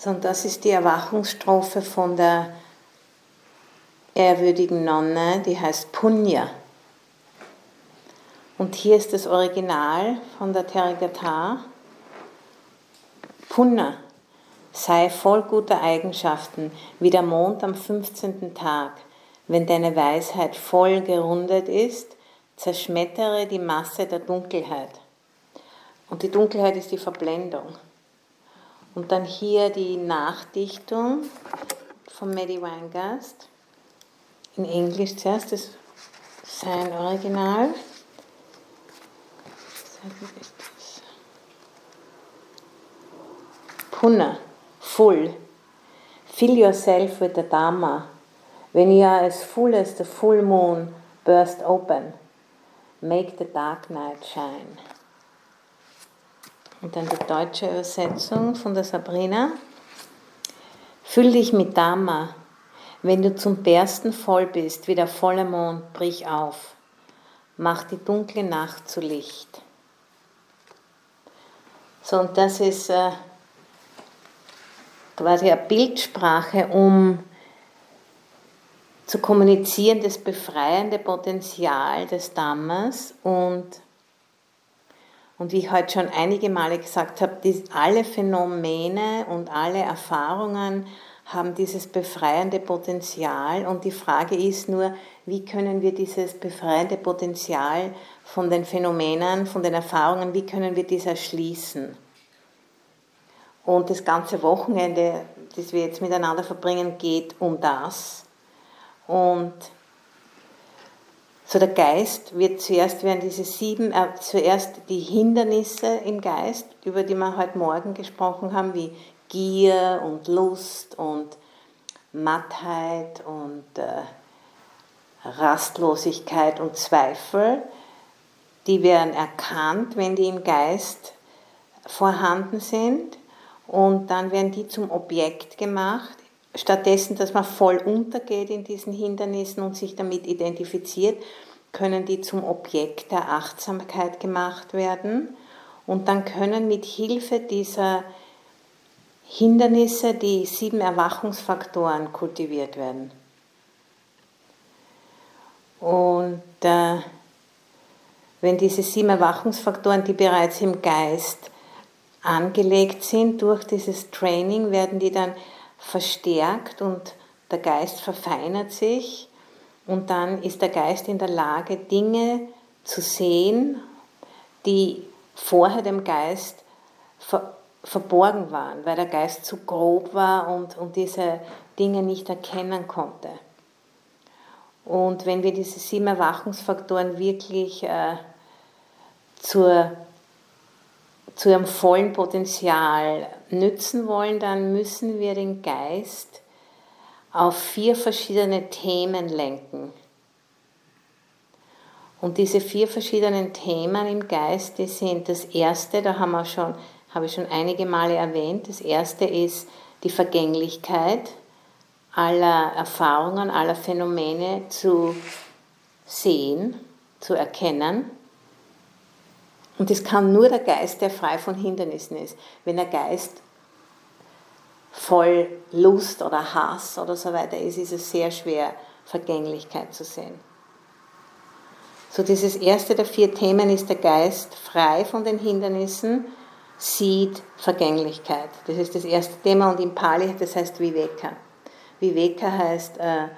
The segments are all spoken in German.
So, und das ist die Erwachungsstrophe von der ehrwürdigen Nonne, die heißt Punya. Und hier ist das Original von der Terigata. Punna, sei voll guter Eigenschaften, wie der Mond am 15. Tag. Wenn deine Weisheit voll gerundet ist, zerschmettere die Masse der Dunkelheit. Und die Dunkelheit ist die Verblendung. Und dann hier die Nachdichtung von Medi Weingast. In Englisch zuerst, das ist sein Original. Punna, full. Fill yourself with the Dharma. When you are as full as the full moon burst open, make the dark night shine. Und dann die deutsche Übersetzung von der Sabrina. Füll dich mit Dharma. Wenn du zum Bersten voll bist, wie der volle Mond, brich auf. Mach die dunkle Nacht zu Licht. So, und das ist äh, quasi eine Bildsprache, um zu kommunizieren, das befreiende Potenzial des Dhammas und und wie ich heute schon einige Male gesagt habe, alle Phänomene und alle Erfahrungen haben dieses befreiende Potenzial. Und die Frage ist nur, wie können wir dieses befreiende Potenzial von den Phänomenen, von den Erfahrungen, wie können wir das erschließen? Und das ganze Wochenende, das wir jetzt miteinander verbringen, geht um das. Und so der Geist wird zuerst werden diese sieben, äh, zuerst die Hindernisse im Geist, über die wir heute Morgen gesprochen haben, wie Gier und Lust und Mattheit und äh, Rastlosigkeit und Zweifel, die werden erkannt, wenn die im Geist vorhanden sind. Und dann werden die zum Objekt gemacht stattdessen, dass man voll untergeht in diesen Hindernissen und sich damit identifiziert, können die zum Objekt der Achtsamkeit gemacht werden und dann können mit Hilfe dieser Hindernisse die sieben Erwachungsfaktoren kultiviert werden. Und äh, wenn diese sieben Erwachungsfaktoren, die bereits im Geist angelegt sind, durch dieses Training werden die dann verstärkt und der Geist verfeinert sich und dann ist der Geist in der Lage, Dinge zu sehen, die vorher dem Geist ver verborgen waren, weil der Geist zu grob war und, und diese Dinge nicht erkennen konnte. Und wenn wir diese sieben Erwachungsfaktoren wirklich äh, zur zu ihrem vollen Potenzial nützen wollen, dann müssen wir den Geist auf vier verschiedene Themen lenken. Und diese vier verschiedenen Themen im Geist, die sind das erste, da haben wir schon, habe ich schon einige Male erwähnt, das erste ist die Vergänglichkeit aller Erfahrungen, aller Phänomene zu sehen, zu erkennen. Und das kann nur der Geist, der frei von Hindernissen ist. Wenn der Geist voll Lust oder Hass oder so weiter ist, ist es sehr schwer, Vergänglichkeit zu sehen. So dieses erste der vier Themen ist der Geist frei von den Hindernissen, sieht Vergänglichkeit. Das ist das erste Thema und im Pali, das heißt Viveka. Viveka heißt äh,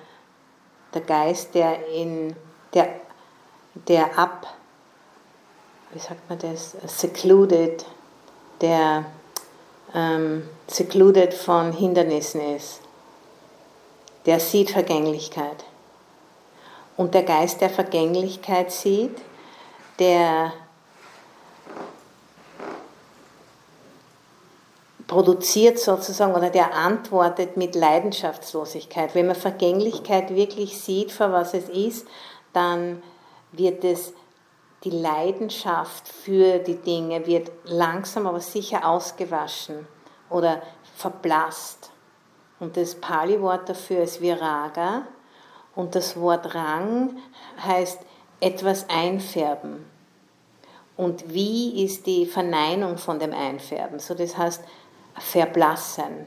der Geist, der, in, der, der ab wie sagt man das, secluded, der ähm, secluded von Hindernissen ist. Der sieht Vergänglichkeit. Und der Geist der Vergänglichkeit sieht, der produziert sozusagen oder der antwortet mit Leidenschaftslosigkeit. Wenn man Vergänglichkeit wirklich sieht, für was es ist, dann wird es die Leidenschaft für die Dinge wird langsam aber sicher ausgewaschen oder verblasst. Und das Pali-Wort dafür ist Viraga und das Wort Rang heißt etwas einfärben. Und wie ist die Verneinung von dem Einfärben? So das heißt verblassen.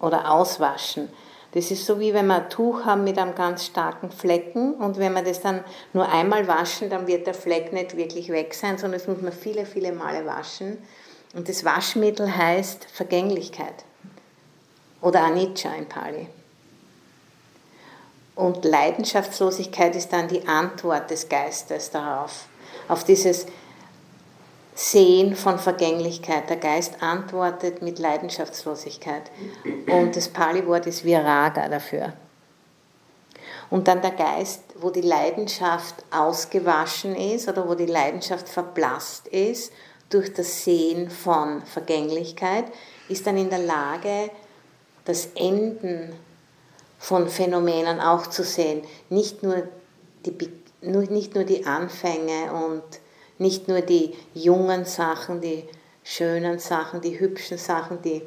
oder auswaschen. Das ist so wie wenn wir ein Tuch haben mit einem ganz starken Flecken und wenn wir das dann nur einmal waschen, dann wird der Fleck nicht wirklich weg sein, sondern das muss man viele, viele Male waschen. Und das Waschmittel heißt Vergänglichkeit oder Anicca in Pali. Und Leidenschaftslosigkeit ist dann die Antwort des Geistes darauf, auf dieses Sehen von Vergänglichkeit. Der Geist antwortet mit Leidenschaftslosigkeit. Und das Pali-Wort ist Viraga dafür. Und dann der Geist, wo die Leidenschaft ausgewaschen ist oder wo die Leidenschaft verblasst ist durch das Sehen von Vergänglichkeit, ist dann in der Lage, das Enden von Phänomenen auch zu sehen. Nicht nur die, nicht nur die Anfänge und nicht nur die jungen Sachen, die schönen Sachen, die hübschen Sachen, die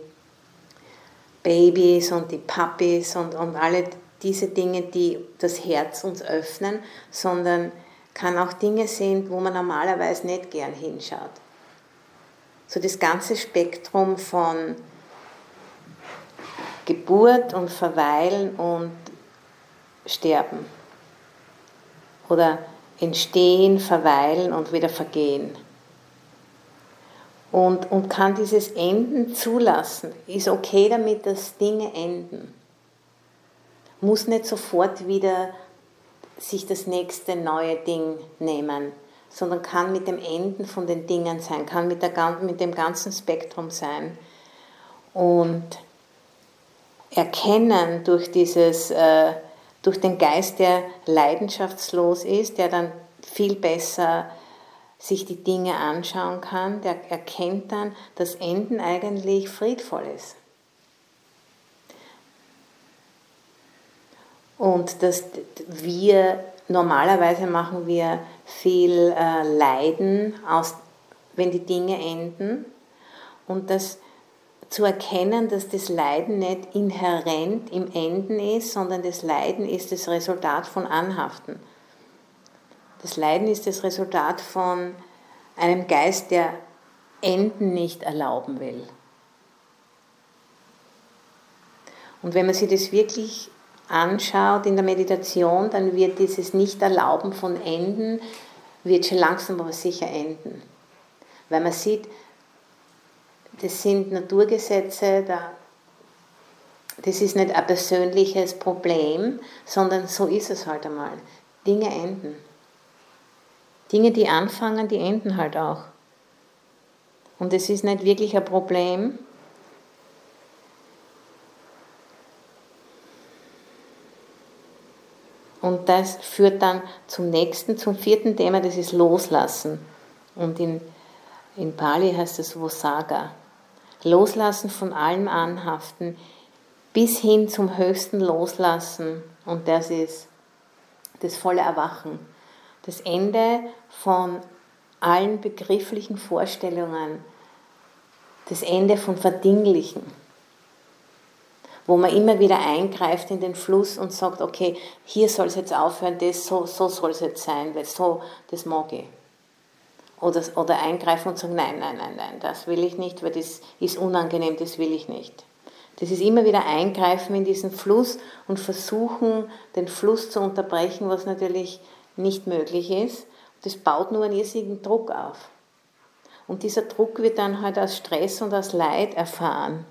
Babys und die Puppies und, und alle diese Dinge, die das Herz uns öffnen, sondern kann auch Dinge sehen, wo man normalerweise nicht gern hinschaut. So das ganze Spektrum von Geburt und Verweilen und Sterben. Oder entstehen, verweilen und wieder vergehen. Und, und kann dieses Enden zulassen. Ist okay damit, dass Dinge enden. Muss nicht sofort wieder sich das nächste neue Ding nehmen, sondern kann mit dem Enden von den Dingen sein, kann mit, der, mit dem ganzen Spektrum sein. Und erkennen durch dieses äh, durch den Geist, der leidenschaftslos ist, der dann viel besser sich die Dinge anschauen kann, der erkennt dann, dass Enden eigentlich friedvoll ist. Und dass wir, normalerweise machen wir viel äh, Leiden, aus, wenn die Dinge enden. Und dass zu erkennen, dass das Leiden nicht inhärent im Enden ist, sondern das Leiden ist das Resultat von Anhaften. Das Leiden ist das Resultat von einem Geist, der Enden nicht erlauben will. Und wenn man sich das wirklich anschaut in der Meditation, dann wird dieses Nicht-Erlauben von Enden, wird schon langsam aber sicher enden. Weil man sieht, das sind Naturgesetze, das ist nicht ein persönliches Problem, sondern so ist es halt einmal. Dinge enden. Dinge, die anfangen, die enden halt auch. Und es ist nicht wirklich ein Problem. Und das führt dann zum nächsten, zum vierten Thema, das ist Loslassen. Und in, in Pali heißt es Vosaga. Loslassen von allem Anhaften bis hin zum höchsten Loslassen. Und das ist das volle Erwachen. Das Ende von allen begrifflichen Vorstellungen, das Ende von Verdinglichen, wo man immer wieder eingreift in den Fluss und sagt, okay, hier soll es jetzt aufhören, das, so, so soll es jetzt sein, weil so, das mag ich oder, oder eingreifen und sagen, nein, nein, nein, nein, das will ich nicht, weil das ist unangenehm, das will ich nicht. Das ist immer wieder eingreifen in diesen Fluss und versuchen, den Fluss zu unterbrechen, was natürlich nicht möglich ist. Das baut nur einen irrsinnigen Druck auf. Und dieser Druck wird dann halt als Stress und als Leid erfahren.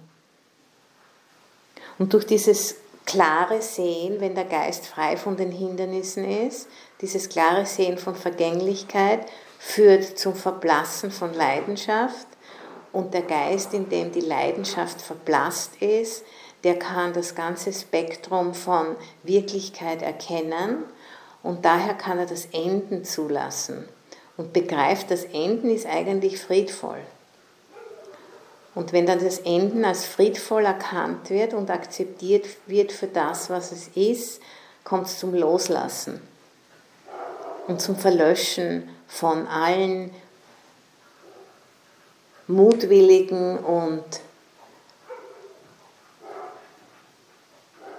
Und durch dieses klare Sehen, wenn der Geist frei von den Hindernissen ist, dieses klare Sehen von Vergänglichkeit, führt zum Verblassen von Leidenschaft. Und der Geist, in dem die Leidenschaft verblasst ist, der kann das ganze Spektrum von Wirklichkeit erkennen. Und daher kann er das Enden zulassen. Und begreift, das Enden ist eigentlich friedvoll. Und wenn dann das Enden als friedvoll erkannt wird und akzeptiert wird für das, was es ist, kommt es zum Loslassen und zum Verlöschen von allen mutwilligen und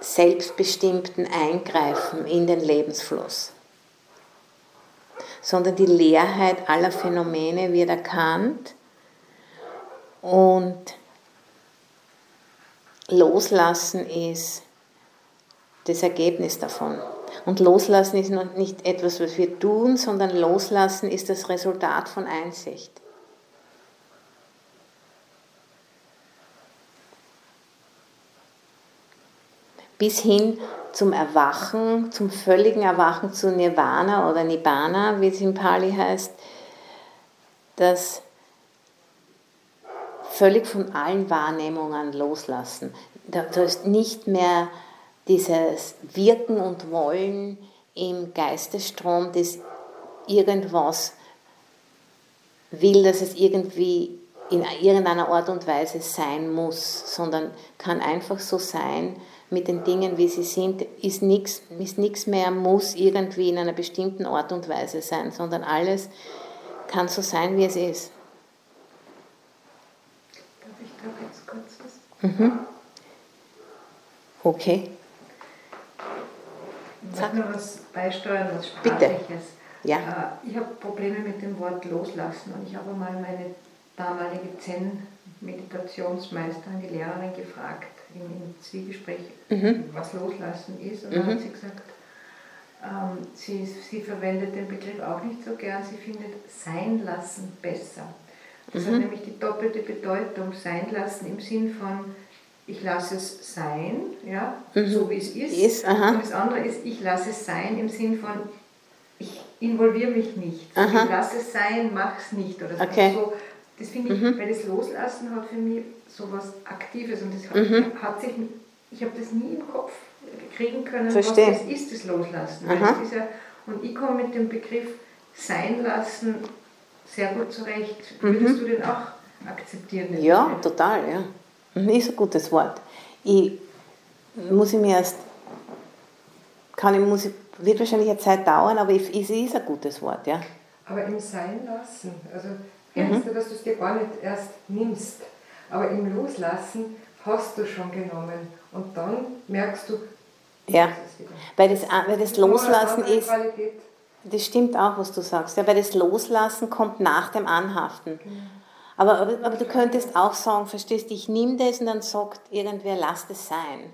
selbstbestimmten Eingreifen in den Lebensfluss, sondern die Leerheit aller Phänomene wird erkannt und Loslassen ist das Ergebnis davon. Und Loslassen ist noch nicht etwas, was wir tun, sondern Loslassen ist das Resultat von Einsicht. Bis hin zum Erwachen, zum völligen Erwachen zu Nirvana oder Nibbana, wie es in Pali heißt, das völlig von allen Wahrnehmungen loslassen. Da, da ist nicht mehr dieses Wirken und Wollen im Geistesstrom, das irgendwas will, dass es irgendwie in irgendeiner Art und Weise sein muss, sondern kann einfach so sein mit den Dingen, wie sie sind, ist nichts ist mehr, muss irgendwie in einer bestimmten Art und Weise sein, sondern alles kann so sein, wie es ist. Darf ich da jetzt kurz was? Mhm. Okay. Ich möchte nur was beisteuern, was Sprachliches. Bitte. Ja. Äh, ich habe Probleme mit dem Wort loslassen und ich habe mal meine damalige Zen-Meditationsmeisterin, die Lehrerin, gefragt im Zwiegespräch, mhm. was loslassen ist. Und dann mhm. hat sie gesagt, ähm, sie, sie verwendet den Begriff auch nicht so gern, sie findet sein lassen besser. Das mhm. hat nämlich die doppelte Bedeutung, sein lassen im Sinn von ich lasse es sein, ja, mhm. so wie es ist. ist und das andere ist, ich lasse es sein im Sinn von, ich involviere mich nicht. Ich lasse es sein, mach es nicht. Oder so. Okay. so das finde ich, mhm. weil das Loslassen hat für mich so was Aktives und das hat, mhm. hat sich, ich habe das nie im Kopf kriegen können, Versteh. was das ist, das Loslassen. Das ist ja, und ich komme mit dem Begriff Sein lassen sehr gut zurecht. Würdest mhm. du den auch akzeptieren? Ja, Begriff? total, ja. Mhm, ist ein gutes Wort. Ich muss ich mir erst, kann ich, muss ich, wird wahrscheinlich eine Zeit dauern, aber es ist ein gutes Wort, ja. Aber im Sein lassen, also mhm. du, dass du es dir gar nicht erst nimmst, aber im Loslassen hast du schon genommen und dann merkst du, ja, weil das, weil das Loslassen ist, das stimmt auch, was du sagst, ja, weil das Loslassen kommt nach dem Anhaften. Aber, aber, aber, du könntest auch sagen, verstehst du, ich nehme das und dann sagt irgendwer, lass das sein.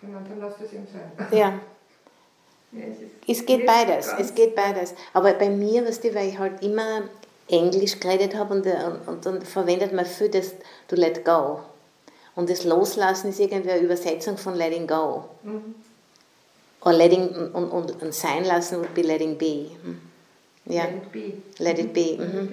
Genau, dann lass das ihm sein. Ja. ja es, es geht beides, es geht beides. Aber bei mir, weißt du, weil ich halt immer Englisch geredet habe und, und, dann verwendet man für das to let go. Und das Loslassen ist irgendwie eine Übersetzung von letting go. Mhm. Oder letting, und, und, und sein lassen would be letting be. Hm. Ja. Let it be. Let it be. Mhm.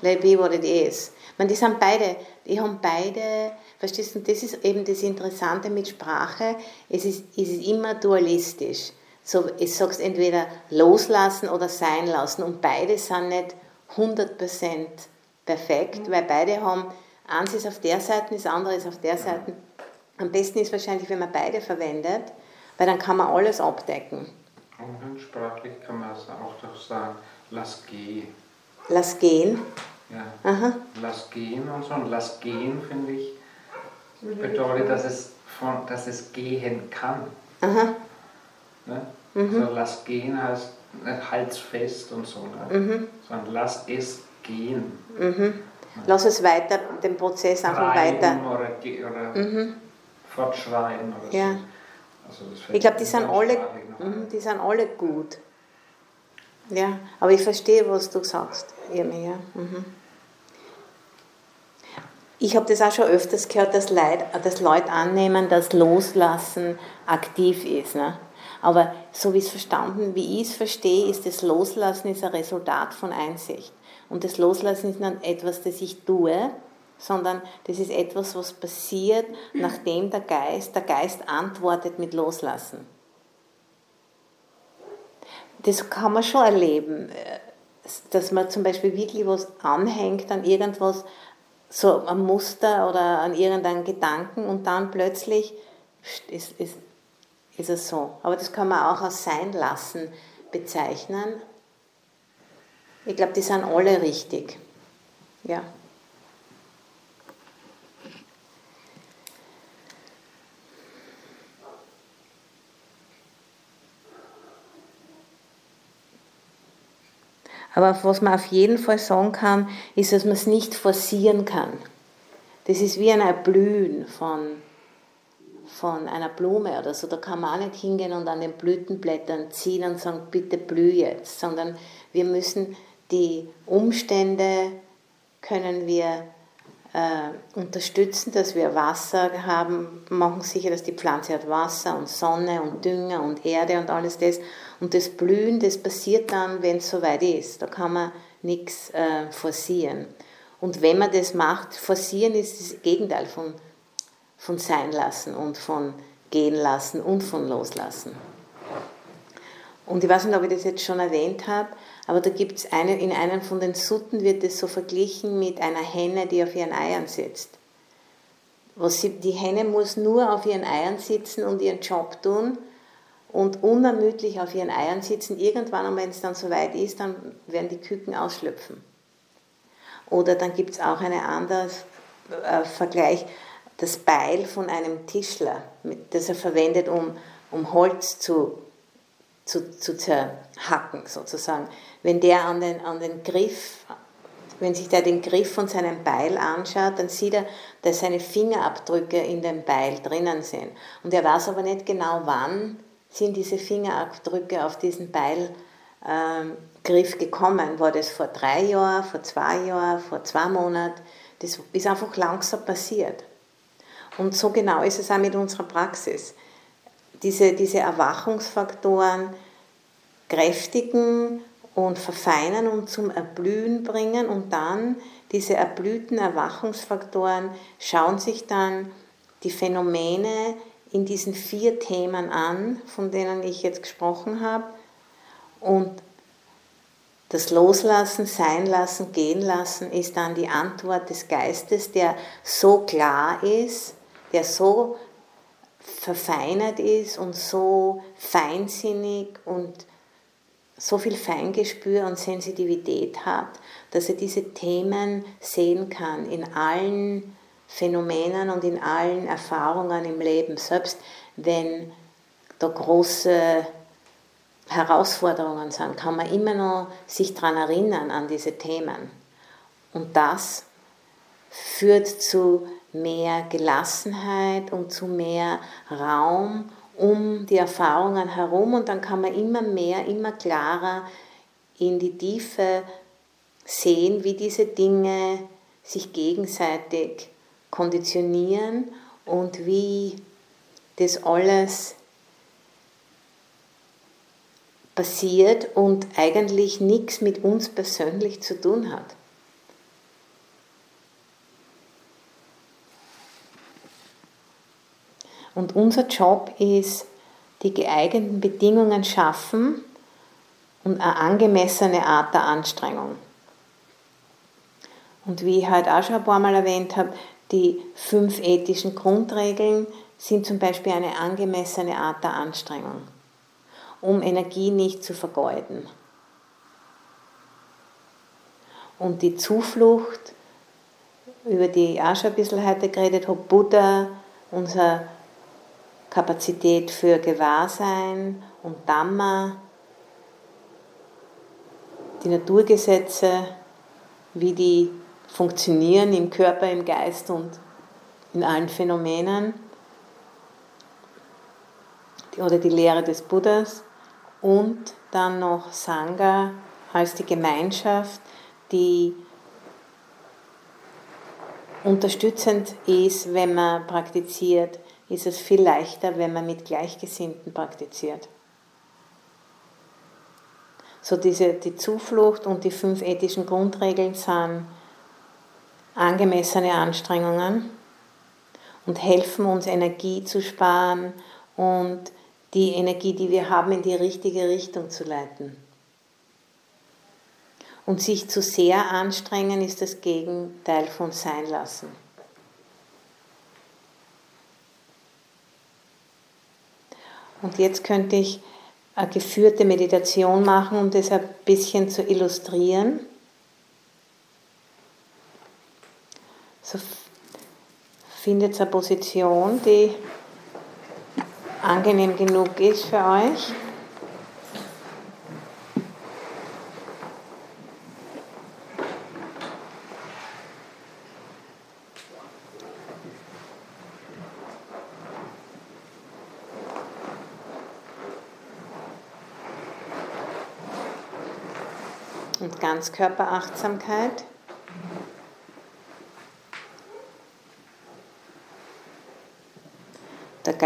Let it be what it is. Man, die sind beide, die haben beide, verstehst du, das ist eben das Interessante mit Sprache, es ist, es ist immer dualistisch. So, es sagst entweder loslassen oder sein lassen und beide sind nicht 100% perfekt, mhm. weil beide haben, eins ist auf der Seite, das andere ist auf der Seite. Am besten ist wahrscheinlich, wenn man beide verwendet, weil dann kann man alles abdecken. Umgangssprachlich kann man also auch doch sagen, lass gehen. Lass gehen? Ja. Aha. Lass gehen und so. Und lass gehen, finde ich, bedeutet, dass es, von, dass es gehen kann. Aha. Ne? Mhm. Also lass gehen heißt nicht halsfest und so, ne? mhm. sondern lass es gehen. Mhm. Lass es weiter, den Prozess einfach weiter. Oder, oder mhm. fortschreien oder ja. so. Also ich glaube, die sind alle, mhm, die sind alle gut. Ja, aber ich verstehe, was du sagst, Irmi, ja. Mhm. Ich habe das auch schon öfters gehört, dass Leute, dass Leute annehmen, dass Loslassen aktiv ist. Ne? Aber so wie es verstanden, wie ich es verstehe, ist das Loslassen ist ein Resultat von Einsicht. Und das Loslassen ist nicht etwas, das ich tue, sondern das ist etwas, was passiert, nachdem der Geist, der Geist antwortet mit Loslassen. Das kann man schon erleben, dass man zum Beispiel wirklich was anhängt an irgendwas, so ein Muster oder an irgendeinen Gedanken und dann plötzlich ist, ist, ist es so. Aber das kann man auch als Sein lassen bezeichnen. Ich glaube, die sind alle richtig. Ja. Aber was man auf jeden Fall sagen kann, ist, dass man es nicht forcieren kann. Das ist wie ein Erblühen von von einer Blume oder so, da kann man auch nicht hingehen und an den Blütenblättern ziehen und sagen, bitte blühe jetzt, sondern wir müssen die Umstände können wir äh, unterstützen, dass wir Wasser haben, machen sicher, dass die Pflanze hat Wasser und Sonne und Dünger und Erde und alles das. Und das Blühen, das passiert dann, wenn es soweit ist. Da kann man nichts äh, forcieren. Und wenn man das macht, forcieren ist das Gegenteil von, von sein lassen und von gehen lassen und von loslassen. Und ich weiß nicht, ob ich das jetzt schon erwähnt habe, aber da gibt es eine, in einem von den Sutten wird es so verglichen mit einer Henne, die auf ihren Eiern sitzt. Was sie, die Henne muss nur auf ihren Eiern sitzen und ihren Job tun und unermüdlich auf ihren Eiern sitzen. Irgendwann, und wenn es dann soweit ist, dann werden die Küken ausschlüpfen. Oder dann gibt es auch einen anderen äh, Vergleich, das Beil von einem Tischler, das er verwendet, um, um Holz zu zu, zu zerhacken sozusagen. Wenn der an den, an den Griff, wenn sich der den Griff von seinem Beil anschaut, dann sieht er, dass seine Fingerabdrücke in dem Beil drinnen sind. Und er weiß aber nicht genau, wann sind diese Fingerabdrücke auf diesen Beilgriff ähm, gekommen. War das vor drei Jahren, vor zwei Jahren, vor zwei Monaten? Das ist einfach langsam passiert. Und so genau ist es auch mit unserer Praxis diese, diese Erwachungsfaktoren kräftigen und verfeinern und zum Erblühen bringen und dann diese erblühten Erwachungsfaktoren schauen sich dann die Phänomene in diesen vier Themen an, von denen ich jetzt gesprochen habe. Und das Loslassen, Sein lassen, Gehen lassen ist dann die Antwort des Geistes, der so klar ist, der so verfeinert ist und so feinsinnig und so viel Feingespür und Sensitivität hat, dass er diese Themen sehen kann in allen Phänomenen und in allen Erfahrungen im Leben, selbst wenn da große Herausforderungen sind, kann man immer noch sich daran erinnern an diese Themen. Und das führt zu mehr Gelassenheit und zu mehr Raum um die Erfahrungen herum und dann kann man immer mehr, immer klarer in die Tiefe sehen, wie diese Dinge sich gegenseitig konditionieren und wie das alles passiert und eigentlich nichts mit uns persönlich zu tun hat. Und unser Job ist, die geeigneten Bedingungen schaffen und eine angemessene Art der Anstrengung. Und wie ich heute auch schon ein paar Mal erwähnt habe, die fünf ethischen Grundregeln sind zum Beispiel eine angemessene Art der Anstrengung, um Energie nicht zu vergeuden. Und die Zuflucht, über die ich auch schon ein bisschen heute geredet habe, Buddha, unser Kapazität für Gewahrsein und Dhamma, die Naturgesetze, wie die funktionieren im Körper, im Geist und in allen Phänomenen, oder die Lehre des Buddhas und dann noch Sangha als die Gemeinschaft, die unterstützend ist, wenn man praktiziert, ist es viel leichter, wenn man mit Gleichgesinnten praktiziert. So diese, die Zuflucht und die fünf ethischen Grundregeln sind angemessene Anstrengungen und helfen uns Energie zu sparen und die Energie, die wir haben, in die richtige Richtung zu leiten. Und sich zu sehr anstrengen ist das Gegenteil von sein lassen. Und jetzt könnte ich eine geführte Meditation machen, um das ein bisschen zu illustrieren. so findet eine Position, die angenehm genug ist für euch. und Ganzkörperachtsamkeit.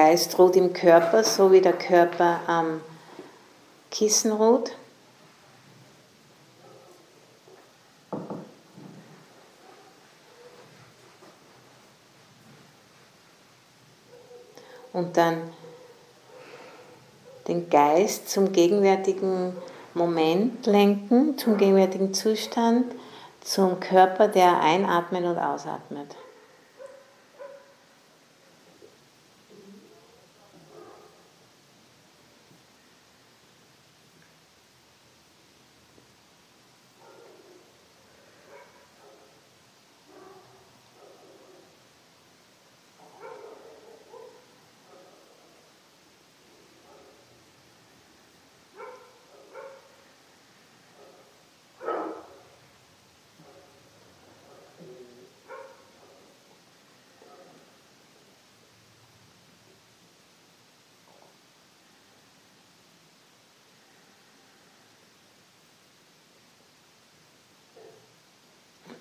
Geist ruht im Körper, so wie der Körper am Kissen ruht. Und dann den Geist zum gegenwärtigen Moment lenken, zum gegenwärtigen Zustand, zum Körper, der einatmet und ausatmet.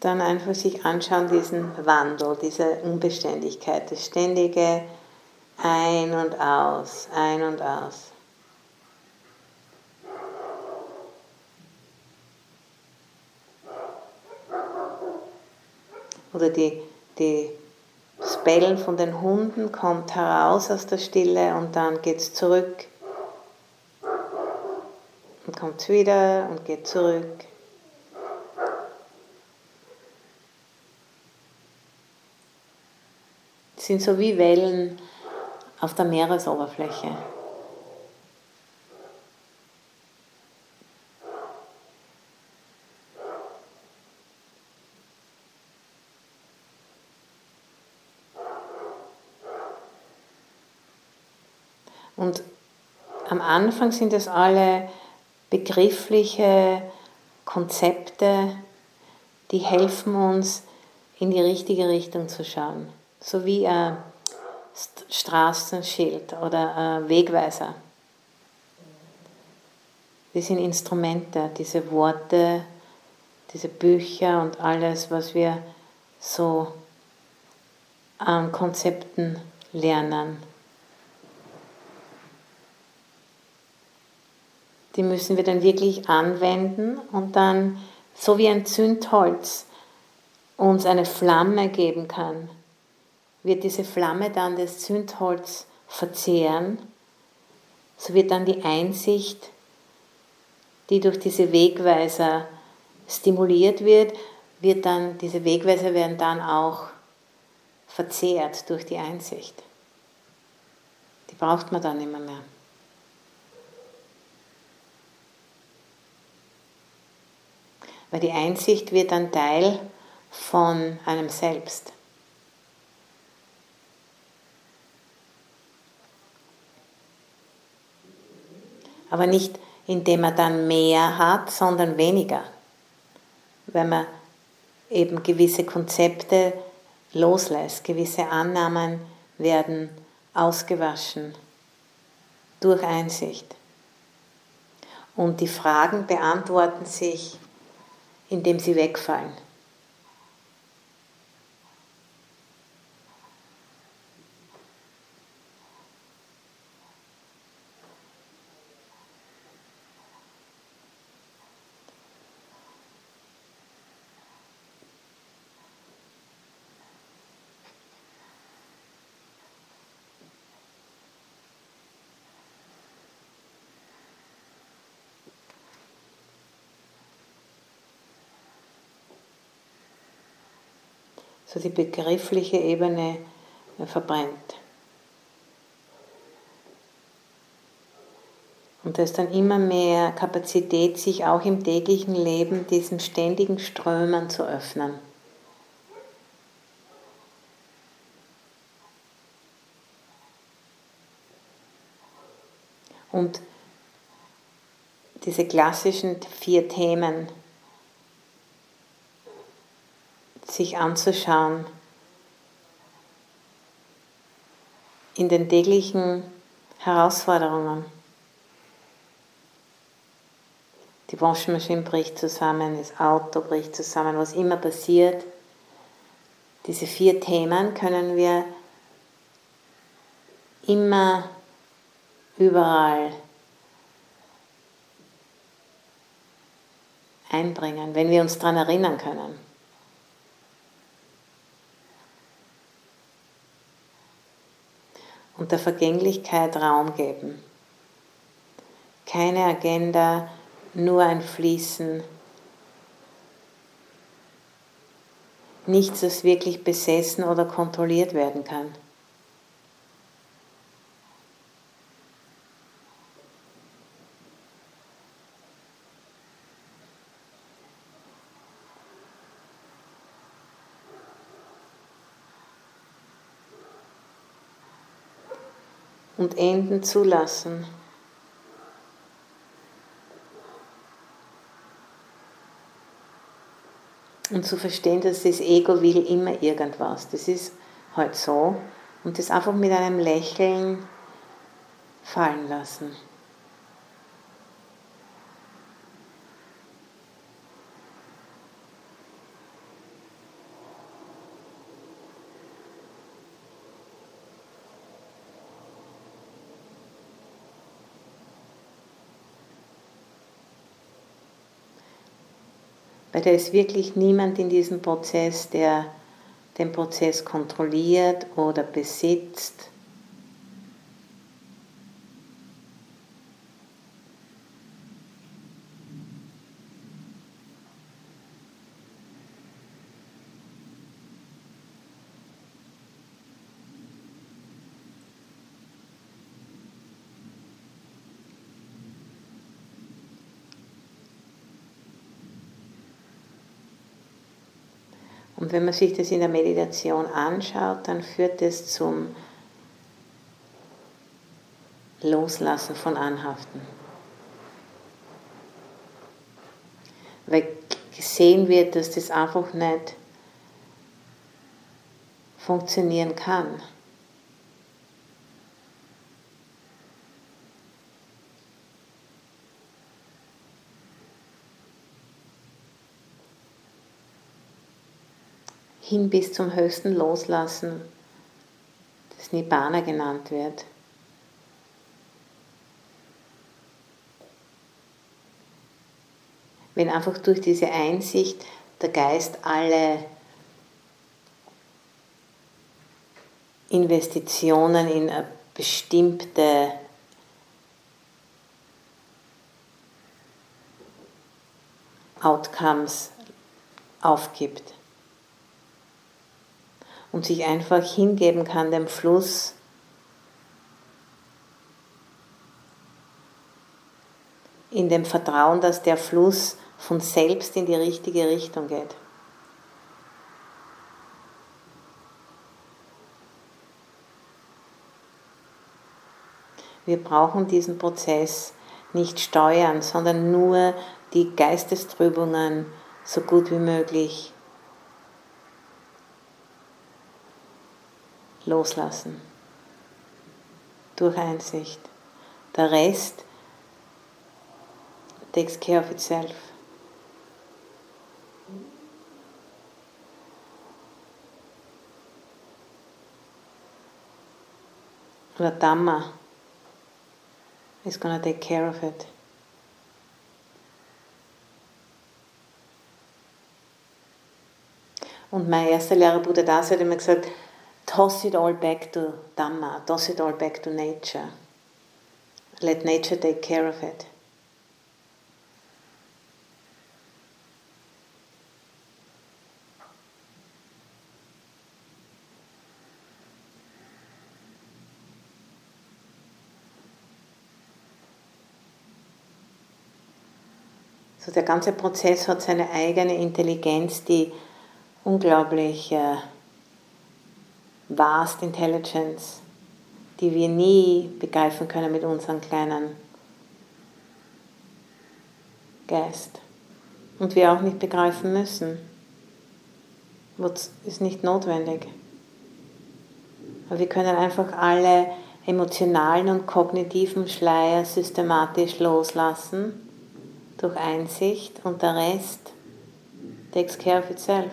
Dann einfach sich anschauen, diesen Wandel, diese Unbeständigkeit, das ständige Ein und Aus, Ein und Aus. Oder die, die, das Bellen von den Hunden kommt heraus aus der Stille und dann geht es zurück und kommt wieder und geht zurück. Sind so wie Wellen auf der Meeresoberfläche. Und am Anfang sind es alle begriffliche Konzepte, die helfen uns, in die richtige Richtung zu schauen so wie ein Straßenschild oder ein Wegweiser. Das sind Instrumente, diese Worte, diese Bücher und alles, was wir so an Konzepten lernen. Die müssen wir dann wirklich anwenden und dann, so wie ein Zündholz, uns eine Flamme geben kann wird diese Flamme dann das Zündholz verzehren, so wird dann die Einsicht, die durch diese Wegweiser stimuliert wird, wird dann, diese Wegweiser werden dann auch verzehrt durch die Einsicht. Die braucht man dann immer mehr. Weil die Einsicht wird dann Teil von einem selbst. Aber nicht indem er dann mehr hat, sondern weniger. Wenn man eben gewisse Konzepte loslässt, gewisse Annahmen werden ausgewaschen durch Einsicht. Und die Fragen beantworten sich, indem sie wegfallen. So die begriffliche Ebene äh, verbrennt. Und da ist dann immer mehr Kapazität, sich auch im täglichen Leben diesen ständigen Strömen zu öffnen. Und diese klassischen vier Themen, sich anzuschauen. In den täglichen Herausforderungen. Die Waschmaschine bricht zusammen, das Auto bricht zusammen, was immer passiert. Diese vier Themen können wir immer überall einbringen, wenn wir uns daran erinnern können. Und der Vergänglichkeit Raum geben. Keine Agenda, nur ein Fließen. Nichts, das wirklich besessen oder kontrolliert werden kann. Und Enden zulassen. Und zu verstehen, dass das Ego will immer irgendwas. Das ist halt so. Und das einfach mit einem Lächeln fallen lassen. Weil da ist wirklich niemand in diesem Prozess, der den Prozess kontrolliert oder besitzt. Wenn man sich das in der Meditation anschaut, dann führt es zum Loslassen von Anhaften. Weil gesehen wird, dass das einfach nicht funktionieren kann. Hin bis zum höchsten Loslassen, das Nibbana genannt wird. Wenn einfach durch diese Einsicht der Geist alle Investitionen in bestimmte Outcomes aufgibt und sich einfach hingeben kann dem Fluss. In dem Vertrauen, dass der Fluss von selbst in die richtige Richtung geht. Wir brauchen diesen Prozess nicht steuern, sondern nur die Geistestrübungen so gut wie möglich loslassen. Durch Einsicht. Der Rest takes care of itself. Oder Dhamma is gonna take care of it. Und mein erster Lehrer Buddha Das hat immer gesagt, toss it all back to Dhamma, toss it all back to nature. Let nature take care of it. So der ganze Prozess hat seine eigene Intelligenz, die unglaublich äh, Vast Intelligence, die wir nie begreifen können mit unserem kleinen Geist. Und wir auch nicht begreifen müssen. Das ist nicht notwendig. Aber wir können einfach alle emotionalen und kognitiven Schleier systematisch loslassen durch Einsicht und der Rest takes care of itself.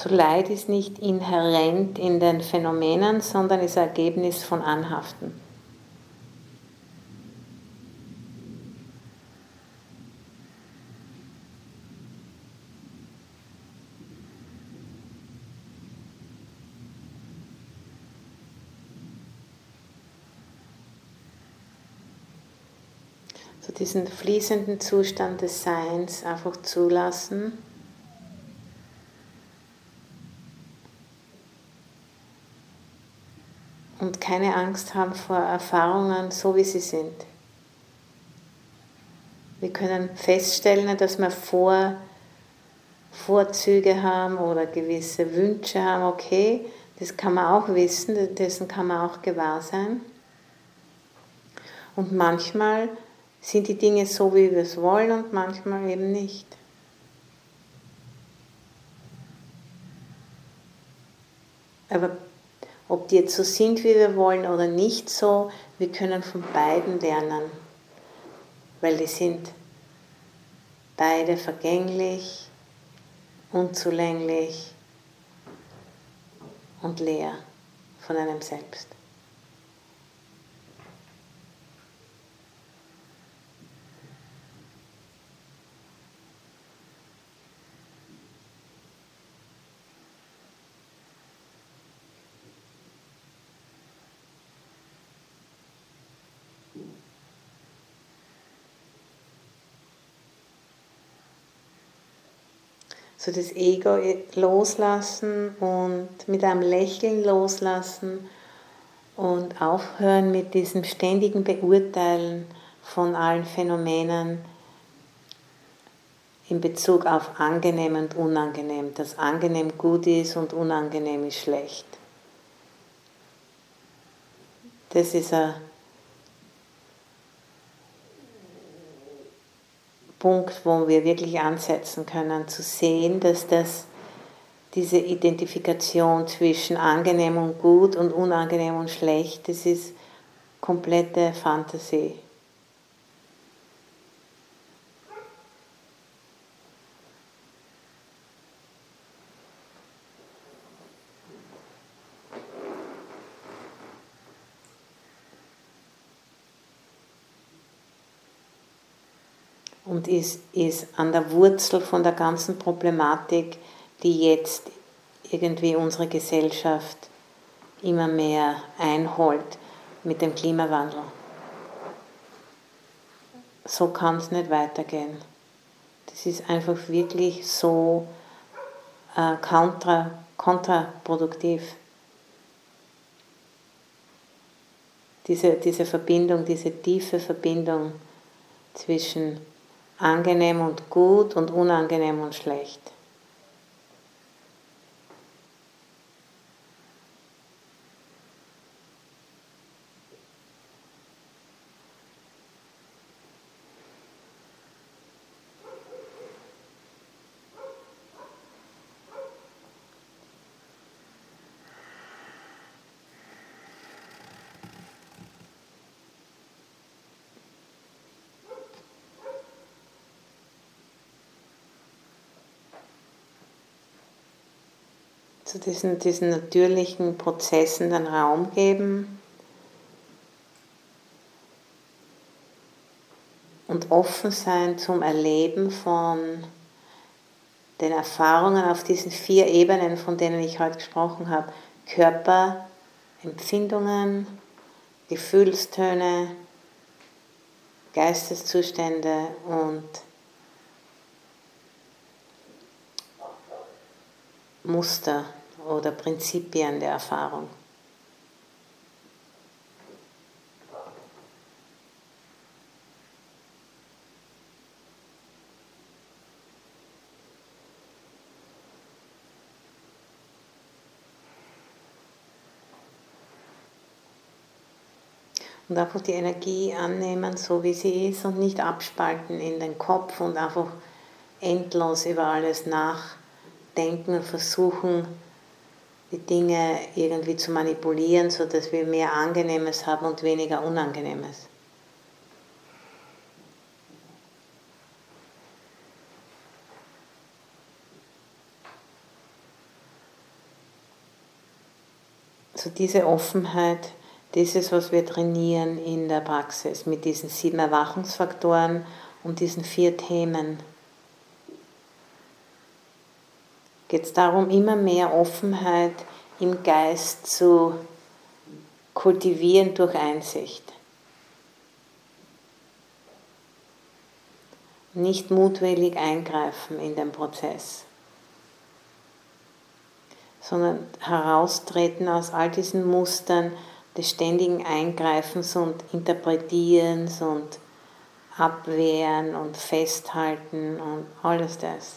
So Leid ist nicht inhärent in den Phänomenen, sondern ist Ergebnis von Anhaften. So diesen fließenden Zustand des Seins einfach zulassen. und keine Angst haben vor Erfahrungen, so wie sie sind. Wir können feststellen, dass wir vor, Vorzüge haben oder gewisse Wünsche haben, okay, das kann man auch wissen, dessen kann man auch gewahr sein. Und manchmal sind die Dinge so, wie wir es wollen und manchmal eben nicht. Aber ob die jetzt so sind, wie wir wollen oder nicht so, wir können von beiden lernen, weil die sind beide vergänglich, unzulänglich und leer von einem selbst. So das Ego loslassen und mit einem Lächeln loslassen und aufhören mit diesem ständigen Beurteilen von allen Phänomenen in Bezug auf angenehm und unangenehm, dass angenehm gut ist und unangenehm ist schlecht. Das ist ein Punkt, wo wir wirklich ansetzen können, zu sehen, dass das diese Identifikation zwischen angenehm und gut und unangenehm und schlecht, das ist komplette Fantasie. Und ist, ist an der Wurzel von der ganzen Problematik, die jetzt irgendwie unsere Gesellschaft immer mehr einholt mit dem Klimawandel. So kann es nicht weitergehen. Das ist einfach wirklich so äh, kontra, kontraproduktiv. Diese, diese Verbindung, diese tiefe Verbindung zwischen angenehm und gut und unangenehm und schlecht. Zu diesen, diesen natürlichen Prozessen den Raum geben und offen sein zum Erleben von den Erfahrungen auf diesen vier Ebenen, von denen ich heute gesprochen habe. Körper, Empfindungen, Gefühlstöne, Geisteszustände und Muster oder Prinzipien der Erfahrung. Und einfach die Energie annehmen, so wie sie ist, und nicht abspalten in den Kopf und einfach endlos über alles nachdenken und versuchen, die Dinge irgendwie zu manipulieren, sodass wir mehr Angenehmes haben und weniger Unangenehmes. So diese Offenheit, das ist, was wir trainieren in der Praxis mit diesen sieben Erwachungsfaktoren und diesen vier Themen. Geht es darum, immer mehr Offenheit im Geist zu kultivieren durch Einsicht. Nicht mutwillig eingreifen in den Prozess sondern heraustreten aus all diesen Mustern des ständigen Eingreifens und Interpretierens und Abwehren und Festhalten und alles das.